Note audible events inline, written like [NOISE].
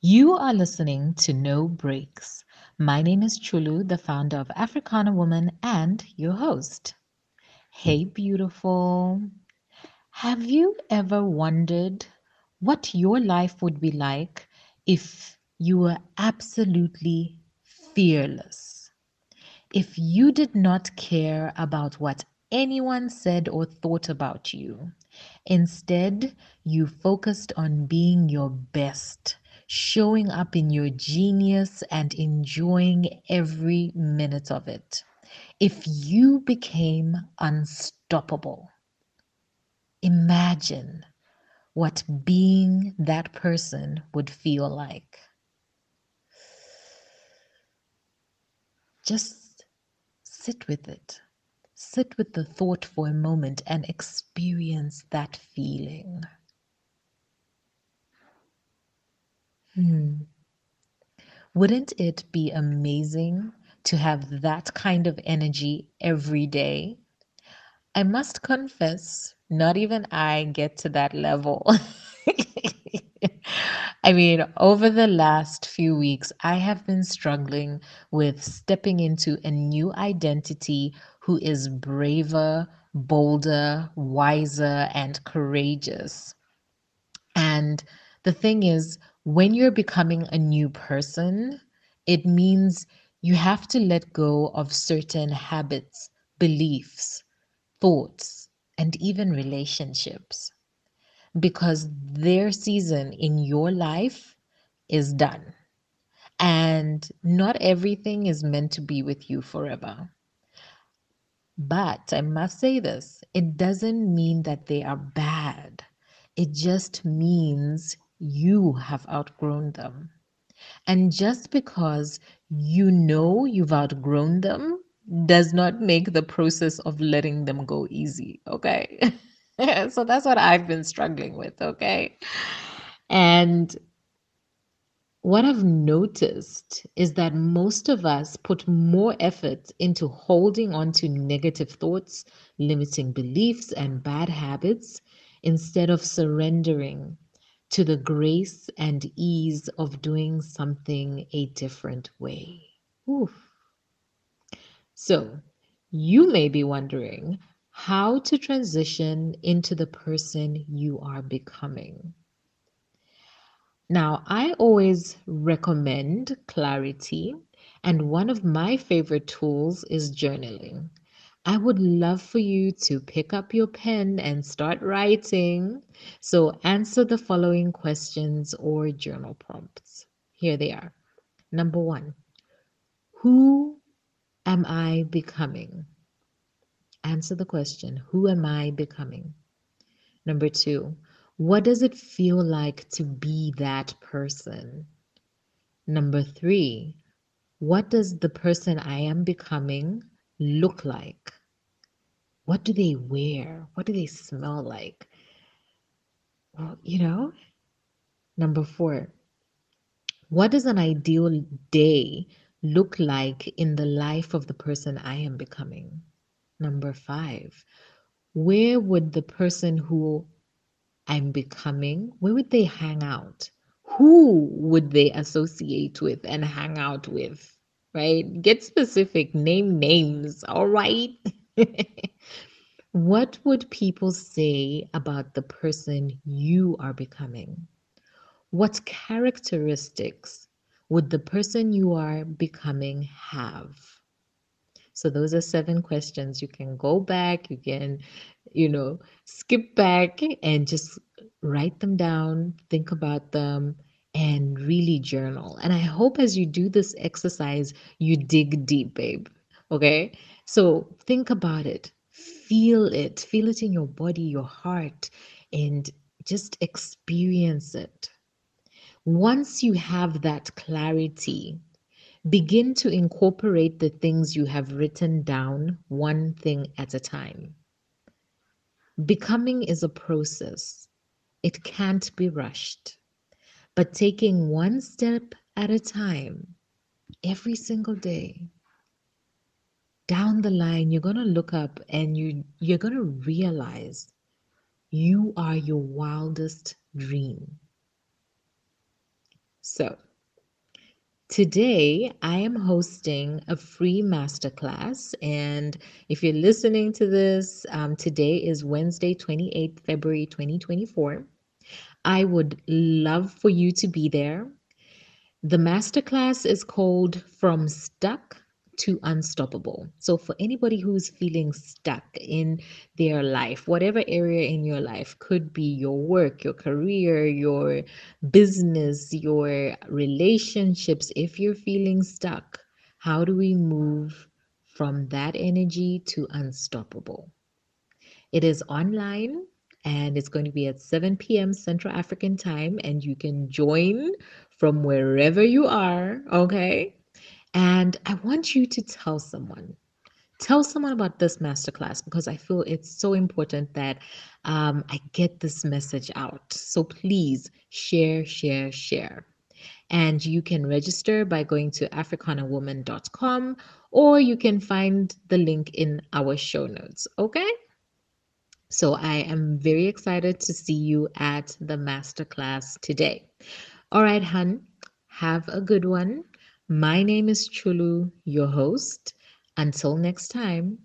You are listening to No Breaks. My name is Chulu, the founder of Africana Woman and your host. Hey, beautiful. Have you ever wondered what your life would be like if you were absolutely fearless? If you did not care about what anyone said or thought about you, instead, you focused on being your best, showing up in your genius, and enjoying every minute of it. If you became unstoppable, Imagine what being that person would feel like. Just sit with it. Sit with the thought for a moment and experience that feeling. Hmm. Wouldn't it be amazing to have that kind of energy every day? I must confess, not even I get to that level. [LAUGHS] I mean, over the last few weeks, I have been struggling with stepping into a new identity who is braver, bolder, wiser, and courageous. And the thing is, when you're becoming a new person, it means you have to let go of certain habits, beliefs, thoughts, and even relationships because their season in your life is done. And not everything is meant to be with you forever. But I must say this it doesn't mean that they are bad, it just means you have outgrown them. And just because you know you've outgrown them does not make the process of letting them go easy. Okay. [LAUGHS] so that's what I've been struggling with. Okay. And what I've noticed is that most of us put more effort into holding on to negative thoughts, limiting beliefs, and bad habits instead of surrendering to the grace and ease of doing something a different way. Oof. So, you may be wondering how to transition into the person you are becoming. Now, I always recommend clarity, and one of my favorite tools is journaling. I would love for you to pick up your pen and start writing. So, answer the following questions or journal prompts. Here they are. Number one Who am I becoming? Answer the question Who am I becoming? Number two, what does it feel like to be that person? Number three, what does the person I am becoming look like? What do they wear? What do they smell like? Well, you know? Number four, what does an ideal day look like in the life of the person I am becoming? Number five, where would the person who I'm becoming, where would they hang out? Who would they associate with and hang out with? Right? Get specific, name names, all right? [LAUGHS] what would people say about the person you are becoming? What characteristics would the person you are becoming have? So those are seven questions. You can go back, you can, you know, skip back and just write them down, think about them, and really journal. And I hope as you do this exercise, you dig deep, babe. Okay. So think about it, feel it, feel it in your body, your heart, and just experience it. Once you have that clarity, Begin to incorporate the things you have written down one thing at a time. Becoming is a process, it can't be rushed. But taking one step at a time, every single day, down the line, you're going to look up and you, you're going to realize you are your wildest dream. So, Today, I am hosting a free masterclass. And if you're listening to this, um, today is Wednesday, 28th February 2024. I would love for you to be there. The masterclass is called From Stuck to unstoppable. So, for anybody who's feeling stuck in their life, whatever area in your life could be your work, your career, your business, your relationships, if you're feeling stuck, how do we move from that energy to unstoppable? It is online and it's going to be at 7 p.m. Central African time, and you can join from wherever you are, okay? And I want you to tell someone. Tell someone about this masterclass because I feel it's so important that um, I get this message out. So please share, share, share. And you can register by going to africanawoman.com or you can find the link in our show notes. Okay? So I am very excited to see you at the masterclass today. All right, hun, have a good one. My name is Chulu, your host. Until next time,